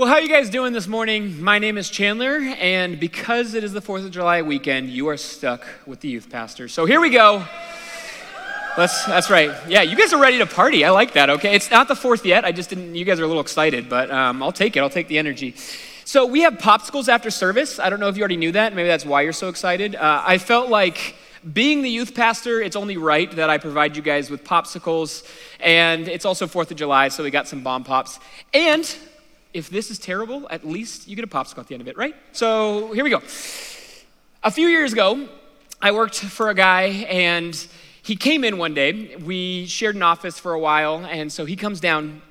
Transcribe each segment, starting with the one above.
Well, how are you guys doing this morning? My name is Chandler, and because it is the 4th of July weekend, you are stuck with the youth pastor. So here we go. That's right. Yeah, you guys are ready to party. I like that, okay? It's not the 4th yet. I just didn't, you guys are a little excited, but um, I'll take it. I'll take the energy. So we have popsicles after service. I don't know if you already knew that. Maybe that's why you're so excited. Uh, I felt like being the youth pastor, it's only right that I provide you guys with popsicles. And it's also 4th of July, so we got some bomb pops. And if this is terrible, at least you get a popsicle at the end of it, right? So here we go. A few years ago, I worked for a guy and he came in one day. We shared an office for a while, and so he comes down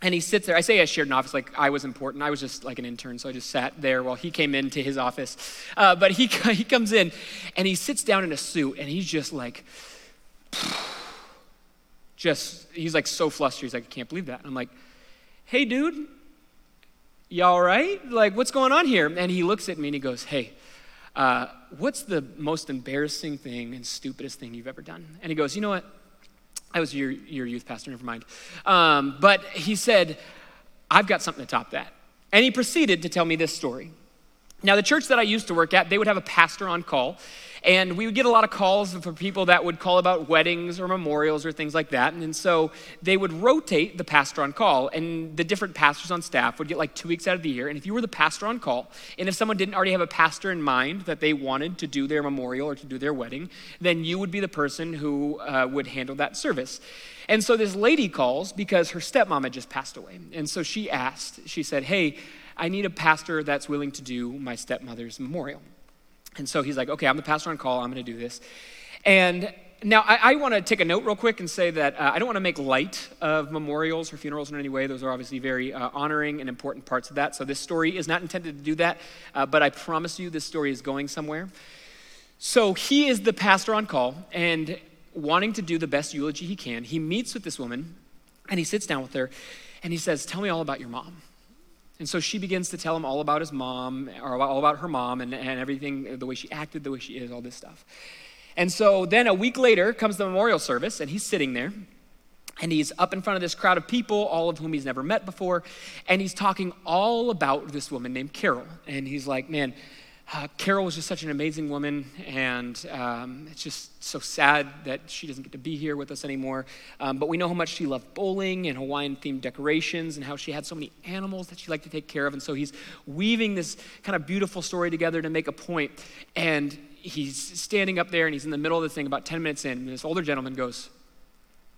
and he sits there. I say I shared an office like I was important. I was just like an intern, so I just sat there while he came into his office. Uh, but he, he comes in and he sits down in a suit and he's just like, just, he's like so flustered. He's like, I can't believe that. I'm like, hey, dude, you all right? Like, what's going on here? And he looks at me and he goes, hey, uh, what's the most embarrassing thing and stupidest thing you've ever done? And he goes, you know what? I was your, your youth pastor, never mind. Um, but he said, I've got something to top that. And he proceeded to tell me this story. Now, the church that I used to work at, they would have a pastor on call. And we would get a lot of calls for people that would call about weddings or memorials or things like that. And so they would rotate the pastor on call, and the different pastors on staff would get like two weeks out of the year. And if you were the pastor on call, and if someone didn't already have a pastor in mind that they wanted to do their memorial or to do their wedding, then you would be the person who uh, would handle that service. And so this lady calls because her stepmom had just passed away. And so she asked, she said, Hey, I need a pastor that's willing to do my stepmother's memorial. And so he's like, okay, I'm the pastor on call. I'm going to do this. And now I, I want to take a note real quick and say that uh, I don't want to make light of memorials or funerals in any way. Those are obviously very uh, honoring and important parts of that. So this story is not intended to do that, uh, but I promise you this story is going somewhere. So he is the pastor on call and wanting to do the best eulogy he can. He meets with this woman and he sits down with her and he says, Tell me all about your mom. And so she begins to tell him all about his mom, or all about her mom, and, and everything, the way she acted, the way she is, all this stuff. And so then a week later comes the memorial service, and he's sitting there, and he's up in front of this crowd of people, all of whom he's never met before, and he's talking all about this woman named Carol. And he's like, man, uh, Carol was just such an amazing woman, and um, it's just so sad that she doesn't get to be here with us anymore. Um, but we know how much she loved bowling and Hawaiian themed decorations, and how she had so many animals that she liked to take care of. And so he's weaving this kind of beautiful story together to make a point. And he's standing up there, and he's in the middle of the thing about 10 minutes in, and this older gentleman goes,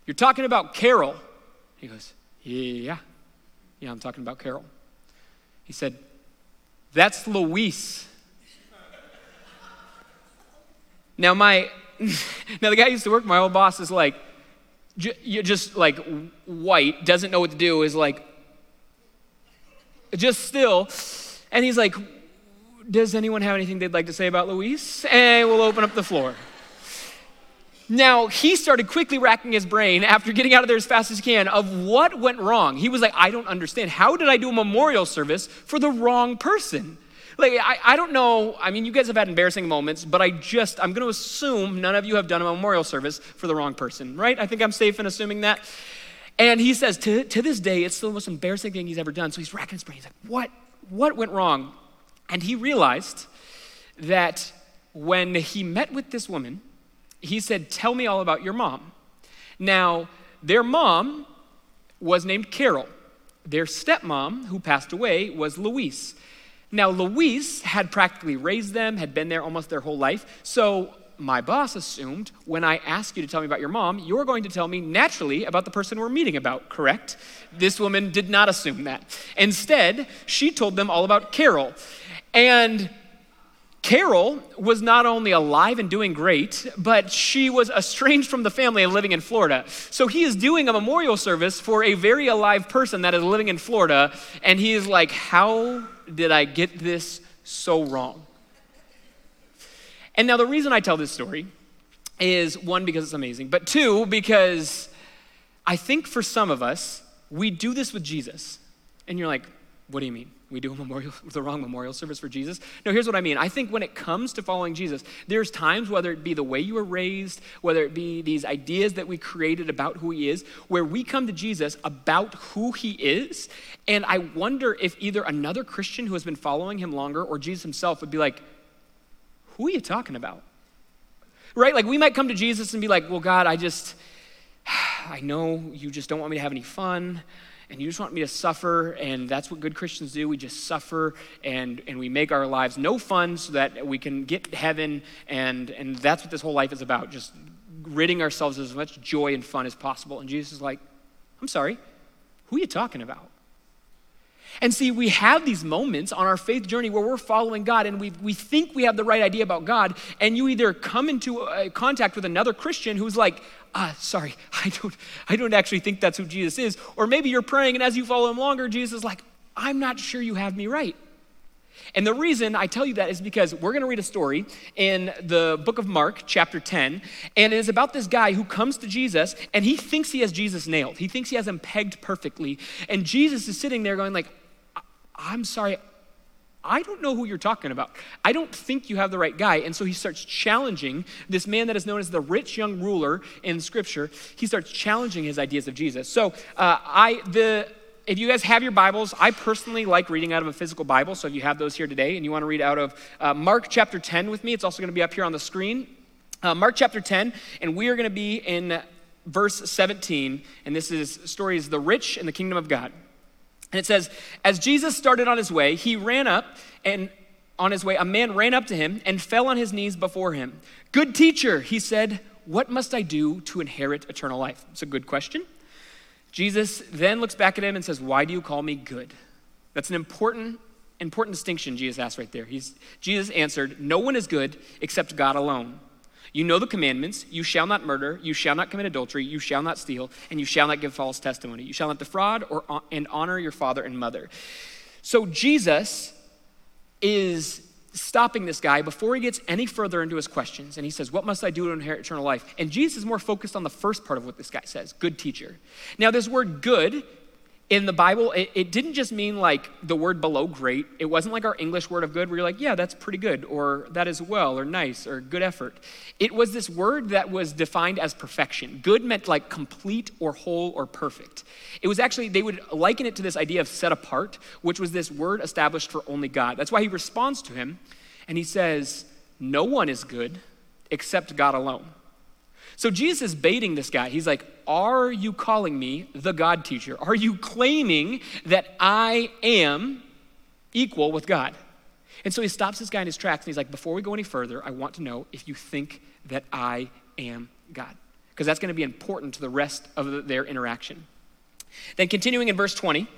You're talking about Carol? He goes, Yeah, yeah, I'm talking about Carol. He said, That's Louise. Now, my, now the guy used to work, my old boss is like, j- just like white, doesn't know what to do, is like, just still. And he's like, does anyone have anything they'd like to say about Louise? And we'll open up the floor. Now, he started quickly racking his brain after getting out of there as fast as he can of what went wrong. He was like, I don't understand. How did I do a memorial service for the wrong person? Like, I, I don't know. I mean, you guys have had embarrassing moments, but I just, I'm going to assume none of you have done a memorial service for the wrong person, right? I think I'm safe in assuming that. And he says, to, to this day, it's the most embarrassing thing he's ever done. So he's racking his brain. He's like, what, what went wrong? And he realized that when he met with this woman, he said, Tell me all about your mom. Now, their mom was named Carol. Their stepmom, who passed away, was Louise. Now, Louise had practically raised them, had been there almost their whole life. So, my boss assumed when I ask you to tell me about your mom, you're going to tell me naturally about the person we're meeting about, correct? This woman did not assume that. Instead, she told them all about Carol. And Carol was not only alive and doing great, but she was estranged from the family and living in Florida. So he is doing a memorial service for a very alive person that is living in Florida, and he is like, How did I get this so wrong? And now, the reason I tell this story is one, because it's amazing, but two, because I think for some of us, we do this with Jesus. And you're like, what do you mean? We do a memorial, the wrong memorial service for Jesus? No, here's what I mean. I think when it comes to following Jesus, there's times, whether it be the way you were raised, whether it be these ideas that we created about who he is, where we come to Jesus about who he is. And I wonder if either another Christian who has been following him longer or Jesus himself would be like, who are you talking about? Right? Like we might come to Jesus and be like, well, God, I just, I know you just don't want me to have any fun and you just want me to suffer, and that's what good Christians do. We just suffer and, and we make our lives no fun so that we can get heaven, and, and that's what this whole life is about, just ridding ourselves of as much joy and fun as possible. And Jesus is like, I'm sorry, who are you talking about? And see, we have these moments on our faith journey where we're following God and we, we think we have the right idea about God, and you either come into contact with another Christian who's like, ah, sorry, I don't, I don't actually think that's who Jesus is. Or maybe you're praying, and as you follow him longer, Jesus is like, I'm not sure you have me right. And the reason I tell you that is because we're going to read a story in the book of Mark, chapter 10, and it is about this guy who comes to Jesus and he thinks he has Jesus nailed. He thinks he has him pegged perfectly. And Jesus is sitting there going like, I'm sorry, I don't know who you're talking about. I don't think you have the right guy. And so he starts challenging this man that is known as the rich young ruler in Scripture. He starts challenging his ideas of Jesus. So uh, I the if you guys have your Bibles, I personally like reading out of a physical Bible. So if you have those here today and you want to read out of uh, Mark chapter 10 with me, it's also going to be up here on the screen. Uh, Mark chapter 10, and we are going to be in verse 17. And this is story is the rich and the kingdom of God. And it says, as Jesus started on his way, he ran up, and on his way, a man ran up to him and fell on his knees before him. Good teacher, he said, what must I do to inherit eternal life? It's a good question. Jesus then looks back at him and says, Why do you call me good? That's an important, important distinction Jesus asked right there. He's, Jesus answered, No one is good except God alone. You know the commandments you shall not murder, you shall not commit adultery, you shall not steal, and you shall not give false testimony. You shall not defraud or, and honor your father and mother. So Jesus is stopping this guy before he gets any further into his questions. And he says, What must I do to inherit eternal life? And Jesus is more focused on the first part of what this guy says good teacher. Now, this word good in the Bible, it, it, didn't just mean like the word below great. It wasn't like our English word of good where you're like, yeah, that's pretty good, or that is well, or nice, or good effort. It was this word that was defined as perfection. Good meant like complete or whole or perfect. It was actually, they would liken it to this idea of set apart, which was this word established for only God. That's why he responds to him and he says, No one is good except God alone. So Jesus is baiting this guy. He's like, Are you calling me the God teacher? Are you claiming that I am equal with God? And so he stops this guy in his tracks and he's like, Before we go any further, I want to know if you think that I am God. Because that's going to be important to the rest of their interaction. Then continuing in verse 20,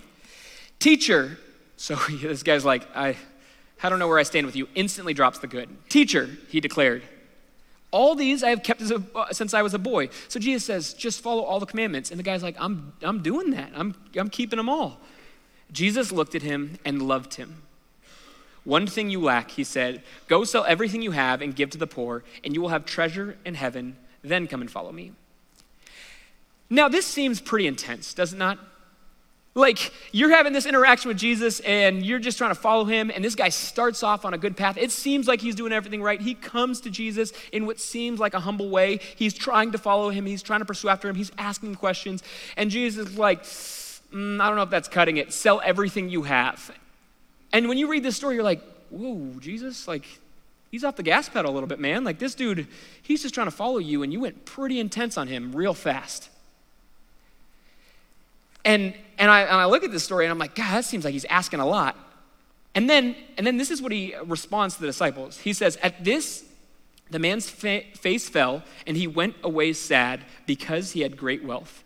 teacher, so this guy's like, I, I don't know where I stand with you, instantly drops the good. Teacher, he declared, all these I have kept a, since I was a boy. So Jesus says, just follow all the commandments. And the guy's like, I'm, I'm doing that. I'm, I'm keeping them all. Jesus looked at him and loved him. One thing you lack, he said, go sell everything you have and give to the poor, and you will have treasure in heaven. Then come and follow me. Now, this seems pretty intense, does it not? Like, you're having this interaction with Jesus and you're just trying to follow him, and this guy starts off on a good path. It seems like he's doing everything right. He comes to Jesus in what seems like a humble way. He's trying to follow him, he's trying to pursue after him, he's asking questions. And Jesus is like, mm, I don't know if that's cutting it. Sell everything you have. And when you read this story, you're like, whoa, Jesus, like, he's off the gas pedal a little bit, man. Like, this dude, he's just trying to follow you, and you went pretty intense on him real fast. And, and, I, and I look at this story and I'm like, God, that seems like he's asking a lot. And then, and then this is what he responds to the disciples. He says, At this, the man's fa- face fell, and he went away sad because he had great wealth.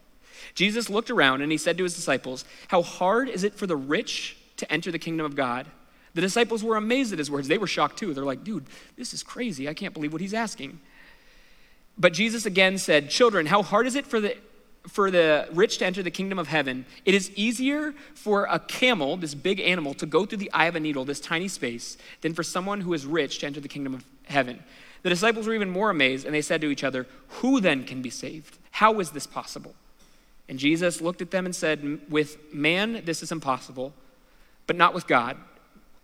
Jesus looked around and he said to his disciples, How hard is it for the rich to enter the kingdom of God? The disciples were amazed at his words. They were shocked too. They're like, Dude, this is crazy. I can't believe what he's asking. But Jesus again said, Children, how hard is it for the for the rich to enter the kingdom of heaven, it is easier for a camel, this big animal, to go through the eye of a needle, this tiny space, than for someone who is rich to enter the kingdom of heaven. The disciples were even more amazed, and they said to each other, Who then can be saved? How is this possible? And Jesus looked at them and said, With man, this is impossible, but not with God.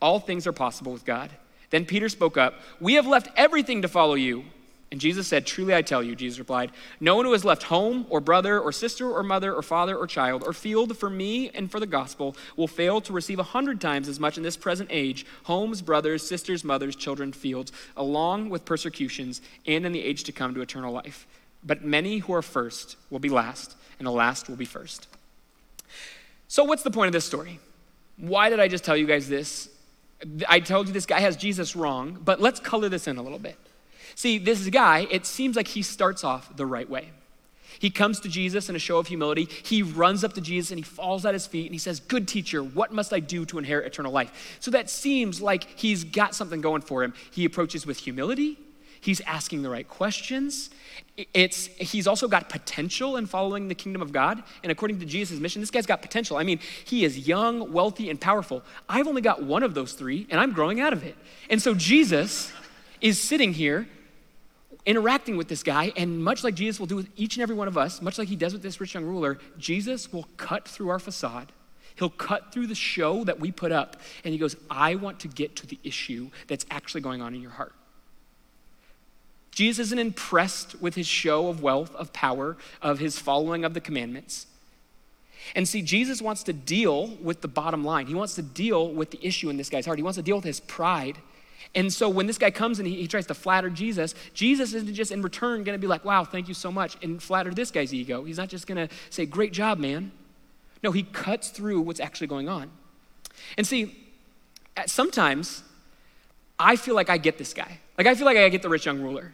All things are possible with God. Then Peter spoke up, We have left everything to follow you. And Jesus said, Truly I tell you, Jesus replied, no one who has left home or brother or sister or mother or father or child or field for me and for the gospel will fail to receive a hundred times as much in this present age homes, brothers, sisters, mothers, children, fields, along with persecutions, and in the age to come to eternal life. But many who are first will be last, and the last will be first. So, what's the point of this story? Why did I just tell you guys this? I told you this guy has Jesus wrong, but let's color this in a little bit. See, this guy, it seems like he starts off the right way. He comes to Jesus in a show of humility. He runs up to Jesus and he falls at his feet and he says, Good teacher, what must I do to inherit eternal life? So that seems like he's got something going for him. He approaches with humility, he's asking the right questions. It's, he's also got potential in following the kingdom of God. And according to Jesus' mission, this guy's got potential. I mean, he is young, wealthy, and powerful. I've only got one of those three, and I'm growing out of it. And so Jesus is sitting here interacting with this guy, and much like Jesus will do with each and every one of us, much like he does with this rich young ruler, Jesus will cut through our facade. He'll cut through the show that we put up, and he goes, I want to get to the issue that's actually going on in your heart. Jesus isn't impressed with his show of wealth, of power, of his following of the commandments. And see, Jesus wants to deal with the bottom line. He wants to deal with the issue in this guy's heart. He wants to deal with his pride and so when this guy comes and he, he tries to flatter Jesus, Jesus isn't just in return going to be like, wow, thank you so much, and flatter this guy's ego. He's not just going to say, great job, man. No, he cuts through what's actually going on. And see, sometimes I feel like I get this guy. Like I feel like I get the rich young ruler.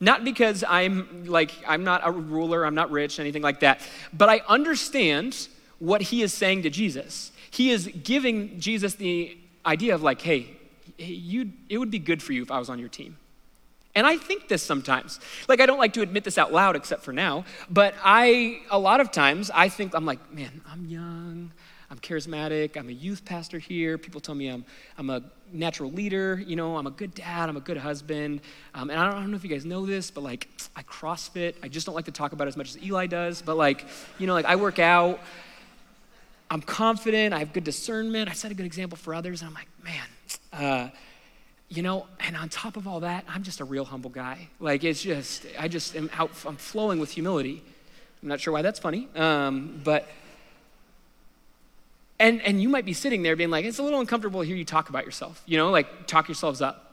Not because I'm like, I'm not a ruler, I'm not rich, anything like that, but I understand what he is saying to Jesus. He is giving Jesus the idea of like, hey, hey, you, it would be good for you if I was on your team. And I think this sometimes. Like, I don't like to admit this out loud except for now, but I, a lot of times, I think, I'm like, man, I'm young, I'm charismatic, I'm a youth pastor here. People tell me I'm, I'm a natural leader, you know, I'm a good dad, I'm a good husband. Um, and I don't, I don't know if you guys know this, but like, I CrossFit. I just don't like to talk about it as much as Eli does, but like, you know, like, I work out. I'm confident, I have good discernment, I set a good example for others, and I'm like, man, uh, you know, and on top of all that, I'm just a real humble guy. Like, it's just, I just am out, I'm flowing with humility. I'm not sure why that's funny, um, but, and, and you might be sitting there being like, it's a little uncomfortable to hear you talk about yourself, you know, like talk yourselves up.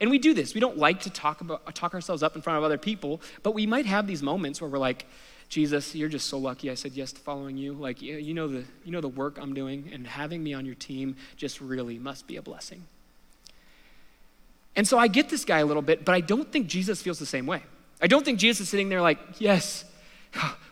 And we do this. We don't like to talk, about, talk ourselves up in front of other people, but we might have these moments where we're like, Jesus, you're just so lucky I said yes to following you. Like, you know the, you know the work I'm doing, and having me on your team just really must be a blessing. And so I get this guy a little bit, but I don't think Jesus feels the same way. I don't think Jesus is sitting there like, yes,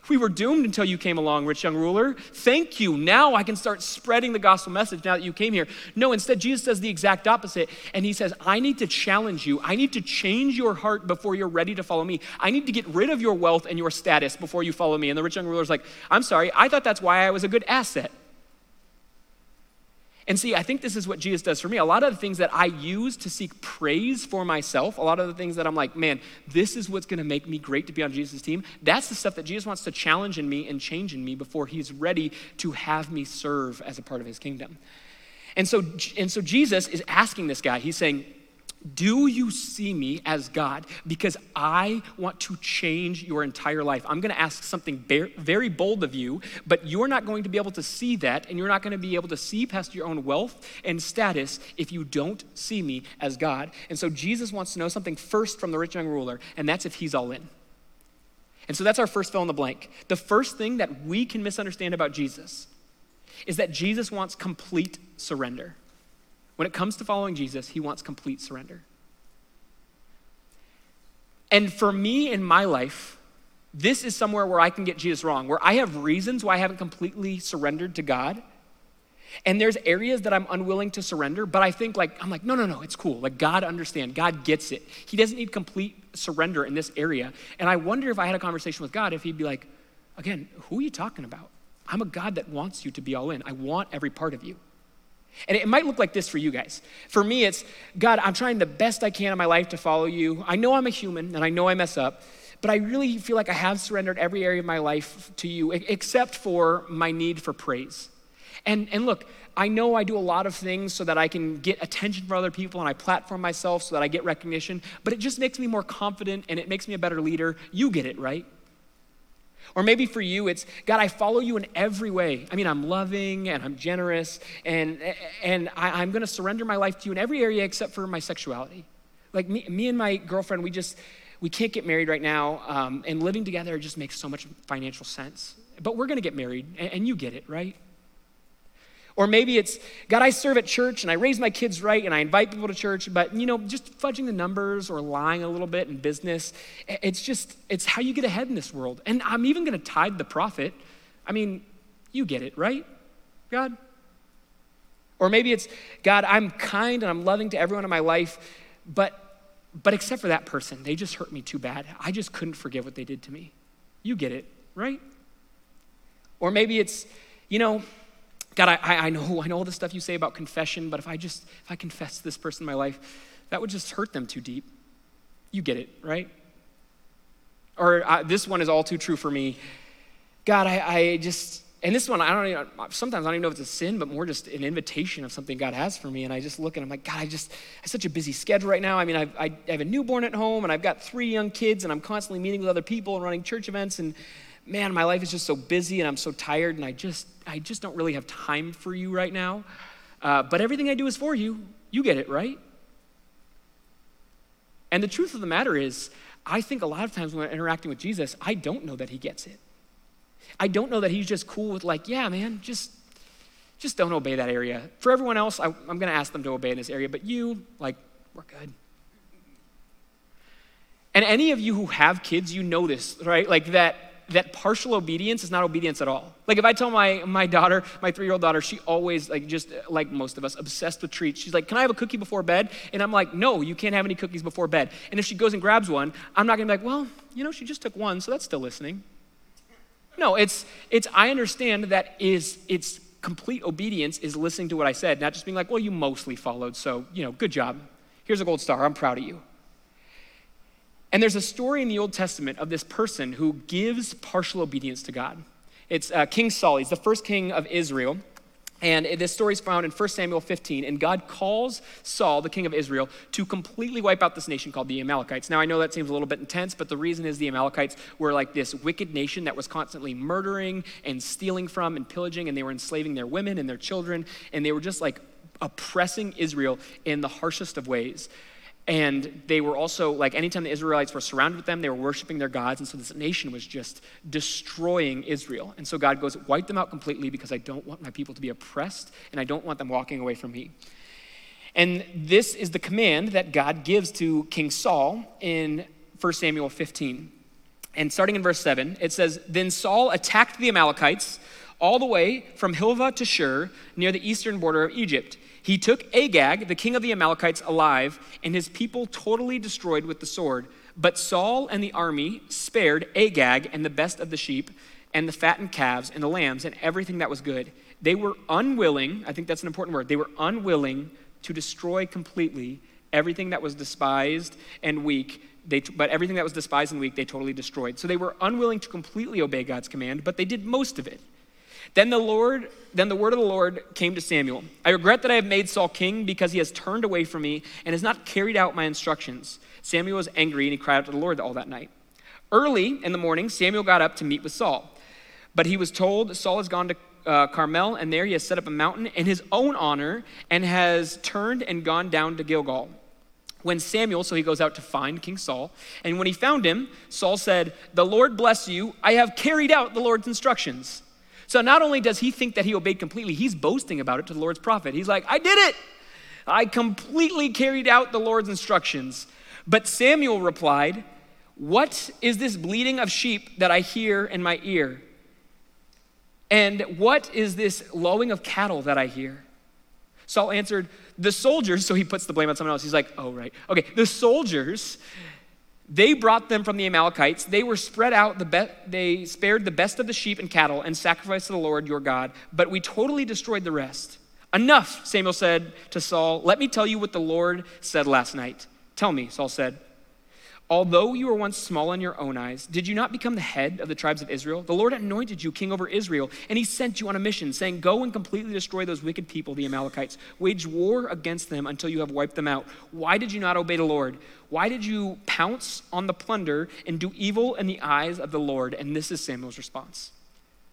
we were doomed until you came along, rich young ruler. Thank you. Now I can start spreading the gospel message now that you came here. No, instead, Jesus does the exact opposite. And he says, I need to challenge you. I need to change your heart before you're ready to follow me. I need to get rid of your wealth and your status before you follow me. And the rich young ruler's like, I'm sorry. I thought that's why I was a good asset. And see, I think this is what Jesus does for me. A lot of the things that I use to seek praise for myself, a lot of the things that I'm like, man, this is what's going to make me great to be on Jesus' team, that's the stuff that Jesus wants to challenge in me and change in me before he's ready to have me serve as a part of his kingdom. And so, and so Jesus is asking this guy, he's saying, do you see me as God? Because I want to change your entire life. I'm going to ask something very bold of you, but you're not going to be able to see that, and you're not going to be able to see past your own wealth and status if you don't see me as God. And so Jesus wants to know something first from the rich young ruler, and that's if he's all in. And so that's our first fill in the blank. The first thing that we can misunderstand about Jesus is that Jesus wants complete surrender. When it comes to following Jesus, he wants complete surrender. And for me in my life, this is somewhere where I can get Jesus wrong, where I have reasons why I haven't completely surrendered to God. And there's areas that I'm unwilling to surrender, but I think like, I'm like, no, no, no, it's cool. Like God understands, God gets it. He doesn't need complete surrender in this area. And I wonder if I had a conversation with God, if he'd be like, again, who are you talking about? I'm a God that wants you to be all in. I want every part of you. And it might look like this for you guys. For me, it's God, I'm trying the best I can in my life to follow you. I know I'm a human and I know I mess up, but I really feel like I have surrendered every area of my life to you except for my need for praise. And, and look, I know I do a lot of things so that I can get attention from other people and I platform myself so that I get recognition, but it just makes me more confident and it makes me a better leader. You get it, right? Or maybe for you, it's God, I follow you in every way. I mean, I'm loving and I'm generous, and, and I, am going to surrender my life to you in every area except for my sexuality. Like me, me and my girlfriend, we just, we can't get married right now, um, and living together just makes so much financial sense. But we're going to get married, and, and you get it, right? Or maybe it's, God, I serve at church and I raise my kids right and I invite people to church, but you know, just fudging the numbers or lying a little bit in business, it's just, it's how you get ahead in this world. And I'm even gonna tithe the profit. I mean, you get it, right, God? Or maybe it's, God, I'm kind and I'm loving to everyone in my life, but but except for that person, they just hurt me too bad. I just couldn't forgive what they did to me. You get it, right? Or maybe it's, you know, God, I, I know, I know all the stuff you say about confession, but if I just, if I confess this person in my life, that would just hurt them too deep. You get it, right? Or uh, this one is all too true for me. God, I, I just, and this one, I don't even, sometimes I don't even know if it's a sin, but more just an invitation of something God has for me. And I just look and I'm like, God, I just, I have such a busy schedule right now. I mean, I've, I have a newborn at home and I've got three young kids and I'm constantly meeting with other people and running church events. And man, my life is just so busy and I'm so tired and I just, I just don't really have time for you right now. Uh, but everything I do is for you. You get it, right? And the truth of the matter is, I think a lot of times when I'm interacting with Jesus, I don't know that he gets it. I don't know that he's just cool with like, yeah, man, just just don't obey that area. For everyone else, I, am going to ask them to obey in this area, but you, like, we're good. And any of you who have kids, you know this, right? Like that that partial obedience is not obedience at all. Like if I tell my my daughter, my three year old daughter, she always like just like most of us, obsessed with treats. She's like, "Can I have a cookie before bed?" And I'm like, "No, you can't have any cookies before bed." And if she goes and grabs one, I'm not gonna be like, "Well, you know, she just took one, so that's still listening." No, it's it's I understand that is it's complete obedience is listening to what I said, not just being like, "Well, you mostly followed, so you know, good job. Here's a gold star. I'm proud of you." And there's a story in the Old Testament of this person who gives partial obedience to God. It's uh, King Saul. He's the first king of Israel. And this story is found in 1 Samuel 15. And God calls Saul, the king of Israel, to completely wipe out this nation called the Amalekites. Now, I know that seems a little bit intense, but the reason is the Amalekites were like this wicked nation that was constantly murdering and stealing from and pillaging, and they were enslaving their women and their children. And they were just like oppressing Israel in the harshest of ways. And they were also, like, anytime the Israelites were surrounded with them, they were worshiping their gods. And so this nation was just destroying Israel. And so God goes, wipe them out completely because I don't want my people to be oppressed and I don't want them walking away from me. And this is the command that God gives to King Saul in 1 Samuel 15. And starting in verse 7, it says Then Saul attacked the Amalekites all the way from Havilah to Shur, near the eastern border of Egypt. He took Agag, the king of the Amalekites, alive, and his people totally destroyed with the sword. But Saul and the army spared Agag and the best of the sheep, and the fattened calves, and the lambs, and everything that was good. They were unwilling, I think that's an important word, they were unwilling to destroy completely everything that was despised and weak. They, but everything that was despised and weak, they totally destroyed. So they were unwilling to completely obey God's command, but they did most of it. Then the Lord, then the word of the Lord came to Samuel. I regret that I have made Saul king because he has turned away from me and has not carried out my instructions. Samuel was angry and he cried out to the Lord all that night. Early in the morning, Samuel got up to meet with Saul. But he was told Saul has gone to uh, Carmel, and there he has set up a mountain in his own honor and has turned and gone down to Gilgal. When Samuel, so he goes out to find King Saul, and when he found him, Saul said, The Lord bless you. I have carried out the Lord's instructions. So not only does he think that he obeyed completely, he's boasting about it to the Lord's prophet. He's like, I did it. I completely carried out the Lord's instructions. But Samuel replied, What is this bleating of sheep that I hear in my ear? And what is this lowing of cattle that I hear? Saul answered, The soldiers, so he puts the blame on someone else. He's like, Oh, right. Okay, the soldiers they brought them from the Amalekites. They were spread out, the be- they spared the best of the sheep and cattle and sacrificed to the Lord your God, but we totally destroyed the rest. Enough, Samuel said to Saul. Let me tell you what the Lord said last night. Tell me, Saul said. Although you were once small in your own eyes, did you not become the head of the tribes of Israel? The Lord anointed you king over Israel, and he sent you on a mission, saying, Go and completely destroy those wicked people, the Amalekites. Wage war against them until you have wiped them out. Why did you not obey the Lord? Why did you pounce on the plunder and do evil in the eyes of the Lord? And this is Samuel's response.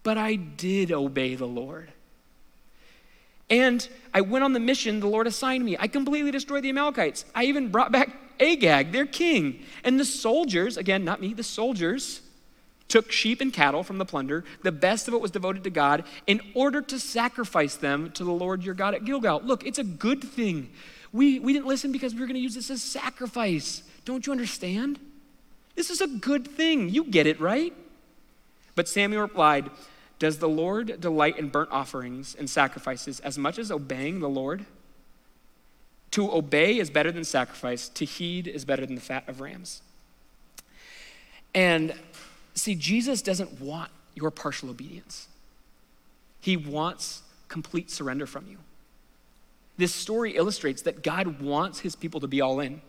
But I did obey the Lord. And I went on the mission the Lord assigned me. I completely destroyed the Amalekites. I even brought back Agag, their king. And the soldiers, again, not me, the soldiers took sheep and cattle from the plunder. The best of it was devoted to God in order to sacrifice them to the Lord your God at Gilgal. Look, it's a good thing. We, we didn't listen because we were going to use this as sacrifice. Don't you understand? This is a good thing. You get it, right? But Samuel replied, Does the Lord delight in burnt offerings and sacrifices as much as obeying the Lord? To obey is better than sacrifice, to heed is better than the fat of rams. And see, Jesus doesn't want your partial obedience, He wants complete surrender from you. This story illustrates that God wants His people to be all in.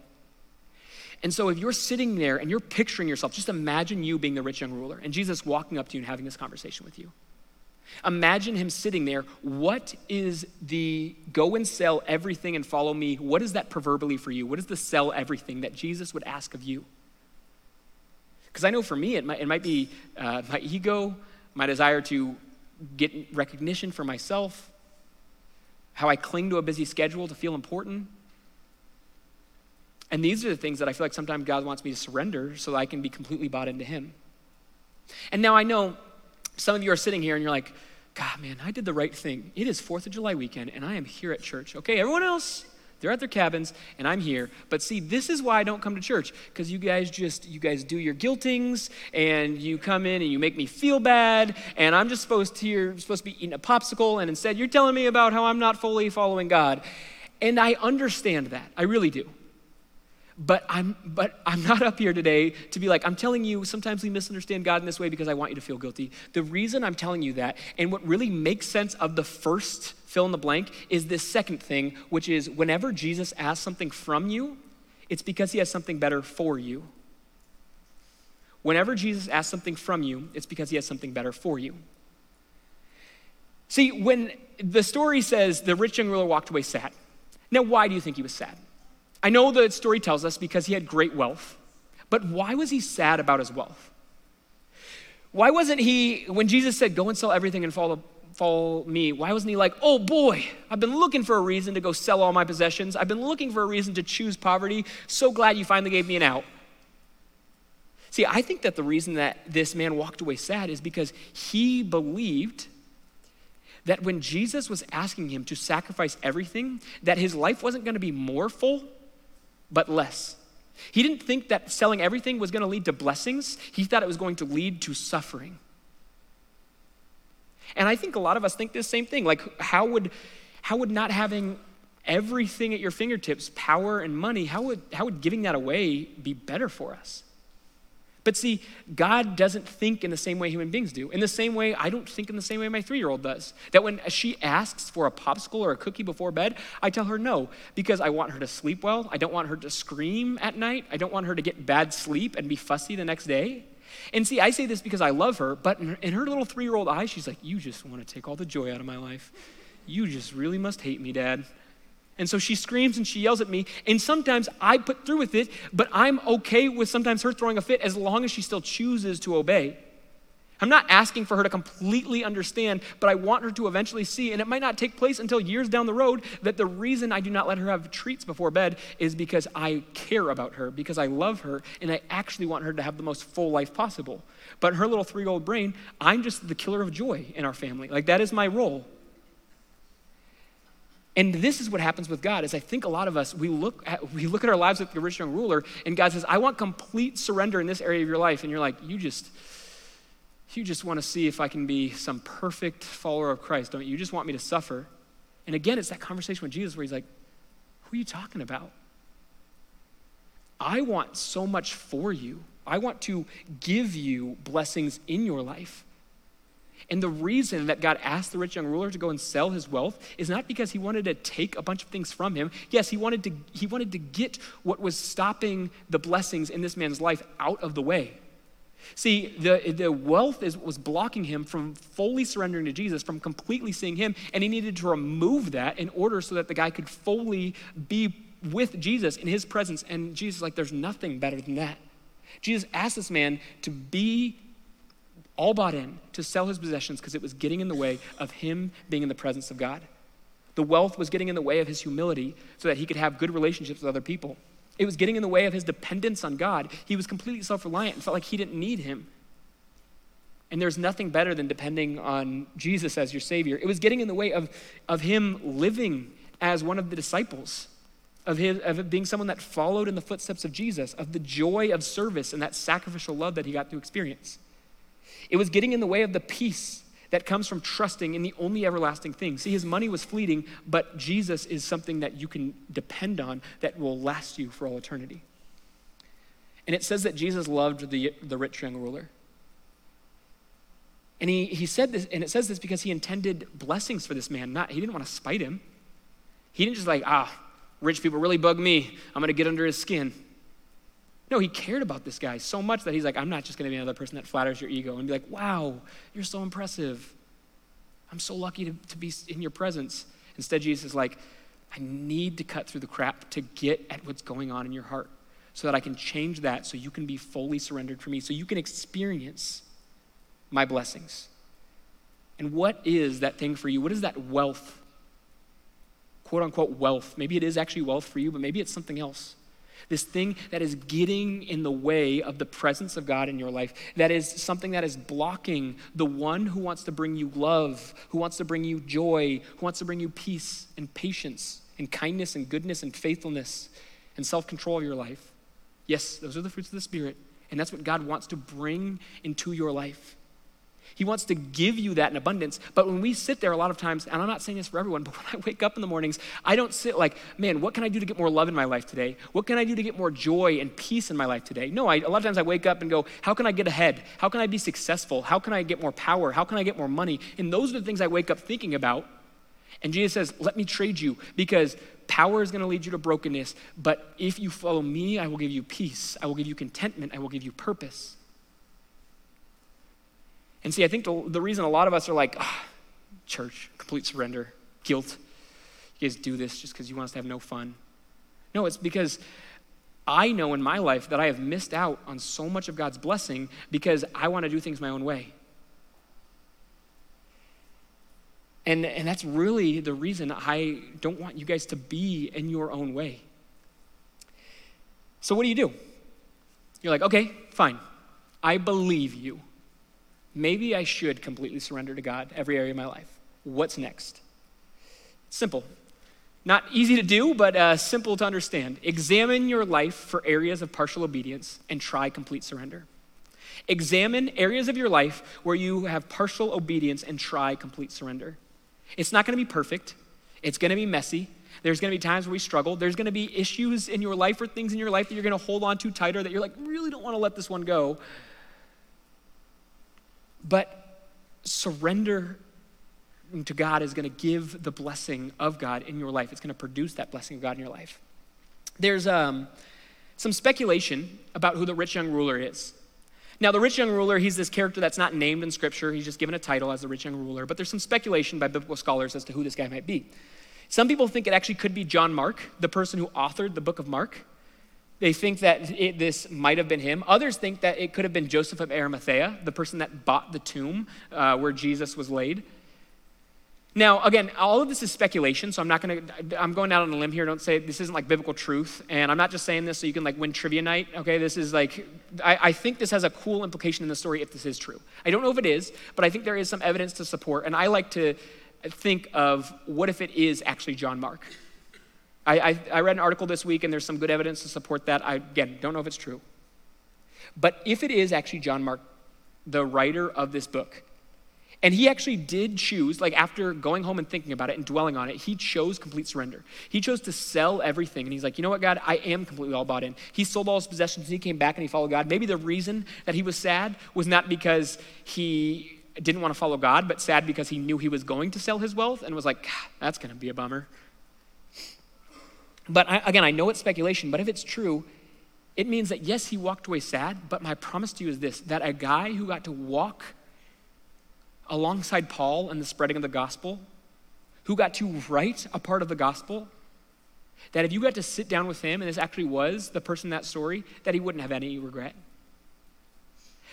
And so, if you're sitting there and you're picturing yourself, just imagine you being the rich young ruler and Jesus walking up to you and having this conversation with you. Imagine him sitting there. What is the go and sell everything and follow me? What is that proverbially for you? What is the sell everything that Jesus would ask of you? Because I know for me, it might, it might be uh, my ego, my desire to get recognition for myself, how I cling to a busy schedule to feel important. And these are the things that I feel like sometimes God wants me to surrender so that I can be completely bought into Him. And now I know some of you are sitting here and you're like, God, man, I did the right thing. It is 4th of July weekend and I am here at church. Okay, everyone else, they're at their cabins and I'm here. But see, this is why I don't come to church because you guys just, you guys do your guiltings and you come in and you make me feel bad and I'm just supposed to, you're supposed to be eating a popsicle and instead you're telling me about how I'm not fully following God. And I understand that. I really do. But I'm, but I'm not up here today to be like, I'm telling you, sometimes we misunderstand God in this way because I want you to feel guilty. The reason I'm telling you that, and what really makes sense of the first fill in the blank, is this second thing, which is whenever Jesus asks something from you, it's because he has something better for you. Whenever Jesus asks something from you, it's because he has something better for you. See, when the story says the rich young ruler walked away sad, now why do you think he was sad? I know the story tells us because he had great wealth, but why was he sad about his wealth? Why wasn't he, when Jesus said, Go and sell everything and follow, follow me, why wasn't he like, Oh boy, I've been looking for a reason to go sell all my possessions. I've been looking for a reason to choose poverty. So glad you finally gave me an out. See, I think that the reason that this man walked away sad is because he believed that when Jesus was asking him to sacrifice everything, that his life wasn't going to be more full, but less. He didn't think that selling everything was going to lead to blessings, he thought it was going to lead to suffering. And I think a lot of us think the same thing. Like, how would, how would not having everything at your fingertips, power and money, how would, how would giving that away be better for us? But see, God doesn't think in the same way human beings do. In the same way, I don't think in the same way my three year old does. That when she asks for a popsicle or a cookie before bed, I tell her no, because I want her to sleep well. I don't want her to scream at night. I don't want her to get bad sleep and be fussy the next day. And see, I say this because I love her, but in her, in her little three year old eyes, she's like, You just want to take all the joy out of my life. You just really must hate me, Dad. And so she screams and she yells at me. And sometimes I put through with it, but I'm okay with sometimes her throwing a fit as long as she still chooses to obey. I'm not asking for her to completely understand, but I want her to eventually see, and it might not take place until years down the road, that the reason I do not let her have treats before bed is because I care about her, because I love her, and I actually want her to have the most full life possible. But her little three year old brain, I'm just the killer of joy in our family. Like, that is my role. And this is what happens with God is I think a lot of us we look at we look at our lives with the young ruler and God says, I want complete surrender in this area of your life. And you're like, you just you just want to see if I can be some perfect follower of Christ, don't you? You just want me to suffer. And again, it's that conversation with Jesus where he's like, Who are you talking about? I want so much for you. I want to give you blessings in your life. And the reason that God asked the rich young ruler to go and sell his wealth is not because he wanted to take a bunch of things from him. Yes, he wanted to, he wanted to get what was stopping the blessings in this man's life out of the way. See, the, the wealth is, was blocking him from fully surrendering to Jesus, from completely seeing him, and he needed to remove that in order so that the guy could fully be with Jesus in his presence. And Jesus, like, there's nothing better than that. Jesus asked this man to be all bought in to sell his possessions because it was getting in the way of him being in the presence of God. The wealth was getting in the way of his humility so that he could have good relationships with other people. It was getting in the way of his dependence on God. He was completely self reliant and felt like he didn't need him. And there's nothing better than depending on Jesus as your Savior. It was getting in the way of, of him living as one of the disciples, of, his, of being someone that followed in the footsteps of Jesus, of the joy of service and that sacrificial love that he got to experience. It was getting in the way of the peace that comes from trusting in the only everlasting thing. See, his money was fleeting, but Jesus is something that you can depend on that will last you for all eternity. And it says that Jesus loved the, the rich young ruler. And he, he said this, and it says this because he intended blessings for this man. Not he didn't want to spite him. He didn't just like, ah, rich people really bug me. I'm gonna get under his skin. No, he cared about this guy so much that he's like, I'm not just going to be another person that flatters your ego and be like, wow, you're so impressive. I'm so lucky to, to be in your presence. Instead, Jesus is like, I need to cut through the crap to get at what's going on in your heart so that I can change that so you can be fully surrendered for me, so you can experience my blessings. And what is that thing for you? What is that wealth? Quote unquote wealth. Maybe it is actually wealth for you, but maybe it's something else this thing that is getting in the way of the presence of God in your life, that is something that is blocking the one who wants to bring you love, who wants to bring you joy, who wants to bring you peace and patience and kindness and goodness and faithfulness and self control of your life. Yes, those are the fruits of the Spirit. And that's what God wants to bring into your life. He wants to give you that in abundance. But when we sit there a lot of times, and I'm not saying this for everyone, but when I wake up in the mornings, I don't sit like, man, what can I do to get more love in my life today? What can I do to get more joy and peace in my life today? No, I, a lot of times I wake up and go, how can I get ahead? How can I be successful? How can I get more power? How can I get more money? And those are the things I wake up thinking about. And Jesus says, let me trade you because power is going to lead you to brokenness. But if you follow me, I will give you peace. I will give you contentment. I will give you purpose. And see, I think the, the reason a lot of us are like, oh, church, complete surrender, guilt. You guys do this just because you want us to have no fun. No, it's because I know in my life that I have missed out on so much of God's blessing because I want to do things my own way. And, and that's really the reason I don't want you guys to be in your own way. So, what do you do? You're like, okay, fine. I believe you maybe I should completely surrender to God every area of my life. What's next? Simple. Not easy to do, but uh, simple to understand. Examine your life for areas of partial obedience and try complete surrender. Examine areas of your life where you have partial obedience and try complete surrender. It's not going to be perfect, it's going to be messy. There's going to be times where we struggle. There's going to be issues in your life or things in your life that you're going to hold on to tighter that you're like, really don't want to let this one go. But surrender to God is going to give the blessing of God in your life. It's going to produce that blessing of God in your life. There's um, some speculation about who the rich young ruler is. Now, the rich young ruler, he's this character that's not named in Scripture. He's just given a title as the rich young ruler. But there's some speculation by biblical scholars as to who this guy might be. Some people think it actually could be John Mark, the person who authored the book of Mark. They think that it, this might have been him. Others think that it could have been Joseph of Arimathea, the person that bought the tomb uh, where Jesus was laid. Now, again, all of this is speculation, so I'm not going to, I'm going out on a limb here. Don't say this isn't like biblical truth. And I'm not just saying this so you can like win trivia night, okay? This is like, I, I think this has a cool implication in the story if this is true. I don't know if it is, but I think there is some evidence to support. And I like to think of what if it is actually John Mark? I, I, I read an article this week, and there's some good evidence to support that. I, again, don't know if it's true. But if it is actually John Mark, the writer of this book, and he actually did choose, like after going home and thinking about it and dwelling on it, he chose complete surrender. He chose to sell everything. And he's like, you know what, God, I am completely all bought in. He sold all his possessions and he came back and he followed God. Maybe the reason that he was sad was not because he didn't want to follow God, but sad because he knew he was going to sell his wealth and was like, that's going to be a bummer. But I, again, I know it's speculation, but if it's true, it means that yes, he walked away sad, but my promise to you is this that a guy who got to walk alongside Paul in the spreading of the gospel, who got to write a part of the gospel, that if you got to sit down with him and this actually was the person in that story, that he wouldn't have any regret.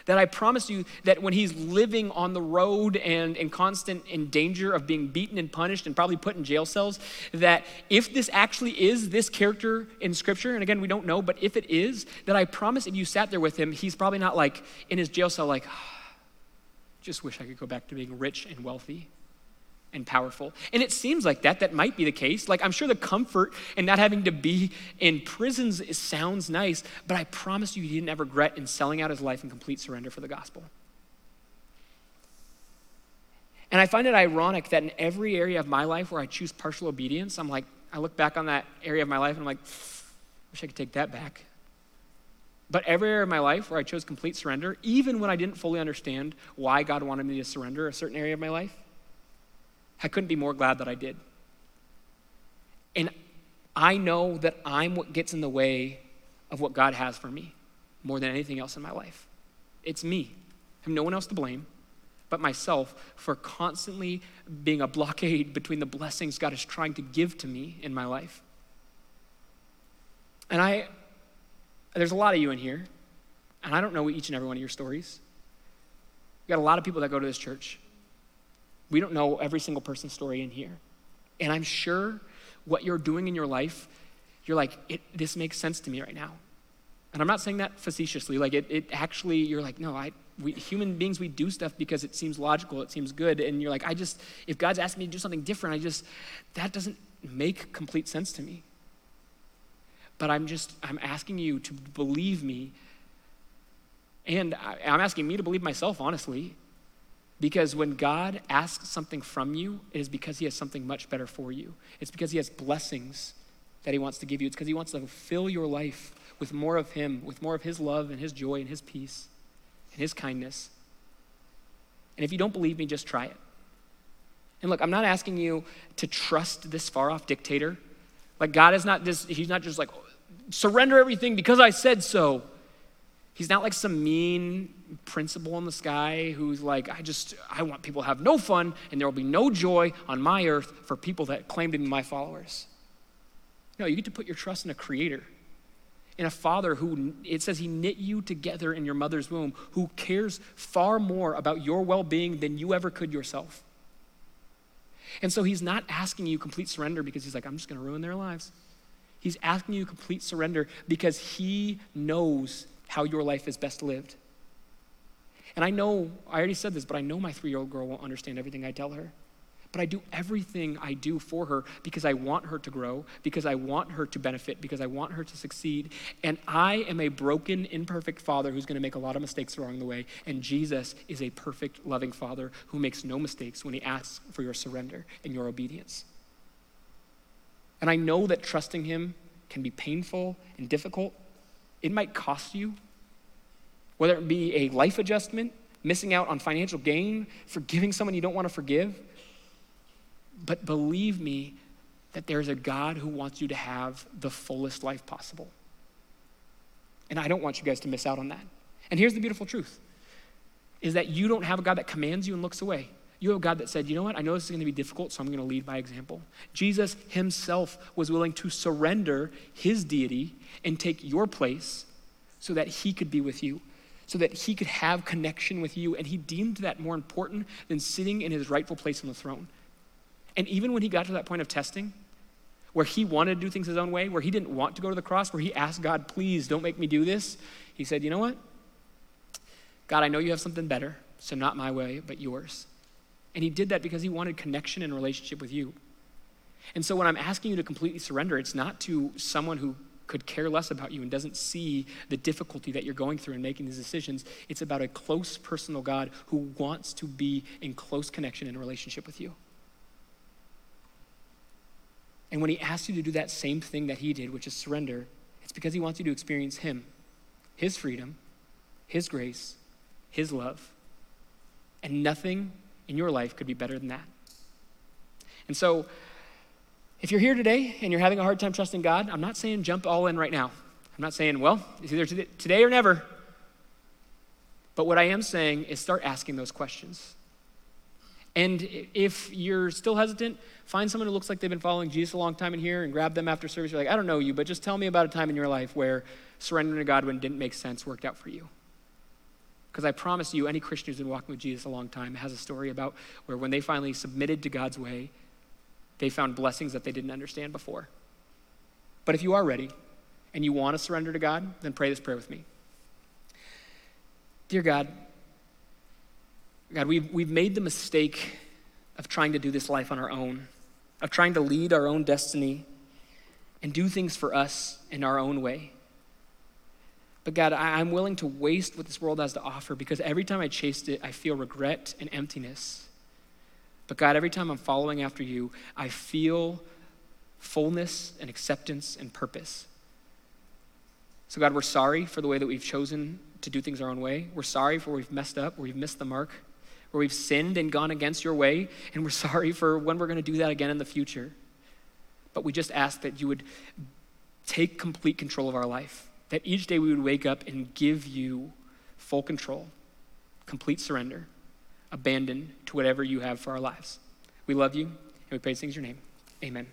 That I promise you that when he's living on the road and in constant in danger of being beaten and punished and probably put in jail cells, that if this actually is this character in Scripture, and again, we don't know, but if it is, that I promise if you sat there with him, he's probably not like in his jail cell, like, oh, just wish I could go back to being rich and wealthy and powerful. And it seems like that, that might be the case. Like, I'm sure the comfort in not having to be in prisons sounds nice, but I promise you, he didn't have regret in selling out his life in complete surrender for the gospel. And I find it ironic that in every area of my life where I choose partial obedience, I'm like, I look back on that area of my life and I'm like, I wish I could take that back. But every area of my life where I chose complete surrender, even when I didn't fully understand why God wanted me to surrender a certain area of my life, I couldn't be more glad that I did. And I know that I'm what gets in the way of what God has for me more than anything else in my life. It's me. I have no one else to blame but myself for constantly being a blockade between the blessings God is trying to give to me in my life. And I, there's a lot of you in here, and I don't know each and every one of your stories. We got a lot of people that go to this church. We don't know every single person's story in here. And I'm sure what you're doing in your life, you're like, this makes sense to me right now. And I'm not saying that facetiously. Like, it, it actually, you're like, no, I, we, human beings, we do stuff because it seems logical, it seems good. And you're like, I just, if God's asking me to do something different, I just, that doesn't make complete sense to me. But I'm just, I'm asking you to believe me. And I, I'm asking me to believe myself, honestly. Because when God asks something from you, it is because He has something much better for you. It's because He has blessings that He wants to give you. It's because He wants to fill your life with more of Him, with more of His love and His joy and His peace and His kindness. And if you don't believe me, just try it. And look, I'm not asking you to trust this far off dictator. Like, God is not this, He's not just like, oh, surrender everything because I said so. He's not like some mean principal in the sky who's like, I just, I want people to have no fun and there will be no joy on my earth for people that claim to be my followers. No, you get to put your trust in a creator, in a father who, it says he knit you together in your mother's womb, who cares far more about your well being than you ever could yourself. And so he's not asking you complete surrender because he's like, I'm just going to ruin their lives. He's asking you complete surrender because he knows how your life is best lived. And I know, I already said this, but I know my three year old girl won't understand everything I tell her. But I do everything I do for her because I want her to grow, because I want her to benefit, because I want her to succeed. And I am a broken, imperfect father who's going to make a lot of mistakes along the way. And Jesus is a perfect, loving father who makes no mistakes when he asks for your surrender and your obedience. And I know that trusting him can be painful and difficult. It might cost you, whether it be a life adjustment, missing out on financial gain, forgiving someone you don't want to forgive. But believe me that there's a God who wants you to have the fullest life possible. And I don't want you guys to miss out on that. And here's the beautiful truth is that you don't have a God that commands you and looks away. You have God that said, you know what, I know this is going to be difficult, so I'm going to lead by example. Jesus himself was willing to surrender his deity and take your place so that he could be with you, so that he could have connection with you. And he deemed that more important than sitting in his rightful place on the throne. And even when he got to that point of testing, where he wanted to do things his own way, where he didn't want to go to the cross, where he asked God, please don't make me do this, he said, you know what? God, I know you have something better, so not my way, but yours. And he did that because he wanted connection and relationship with you. And so when I'm asking you to completely surrender, it's not to someone who could care less about you and doesn't see the difficulty that you're going through in making these decisions. It's about a close personal God who wants to be in close connection and relationship with you. And when he asks you to do that same thing that he did, which is surrender, it's because he wants you to experience him, his freedom, his grace, his love, And nothing in your life could be better than that. And so, if you're here today and you're having a hard time trusting God, I'm not saying jump all in right now. I'm not saying, well, it's either today or never. But what I am saying is start asking those questions. And if you're still hesitant, find someone who looks like they've been following Jesus a long time in here and grab them after service. You're like, I don't know you, but just tell me about a time in your life where surrendering to God when it didn't make sense worked out for you. Because I promise you, any Christian who's been walking with Jesus a long time has a story about where when they finally submitted to God's way, they found blessings that they didn't understand before. But if you are ready and you want to surrender to God, then pray this prayer with me. Dear God, God, we've, we've made the mistake of trying to do this life on our own, of trying to lead our own destiny and do things for us in our own way. But God, I, I'm willing to waste what this world has to offer because every time I chased it, I feel regret and emptiness. But God, every time I'm following after you, I feel fullness and acceptance and purpose. So, God, we're sorry for the way that we've chosen to do things our own way. We're sorry for where we've messed up, where we've missed the mark where we've sinned and gone against your way, and we're sorry for when we're going to do that again in the future. But we just ask that you would take complete control of our life, that each day we would wake up and give you full control, complete surrender, abandon to whatever you have for our lives. We love you, and we praise things in your name. Amen.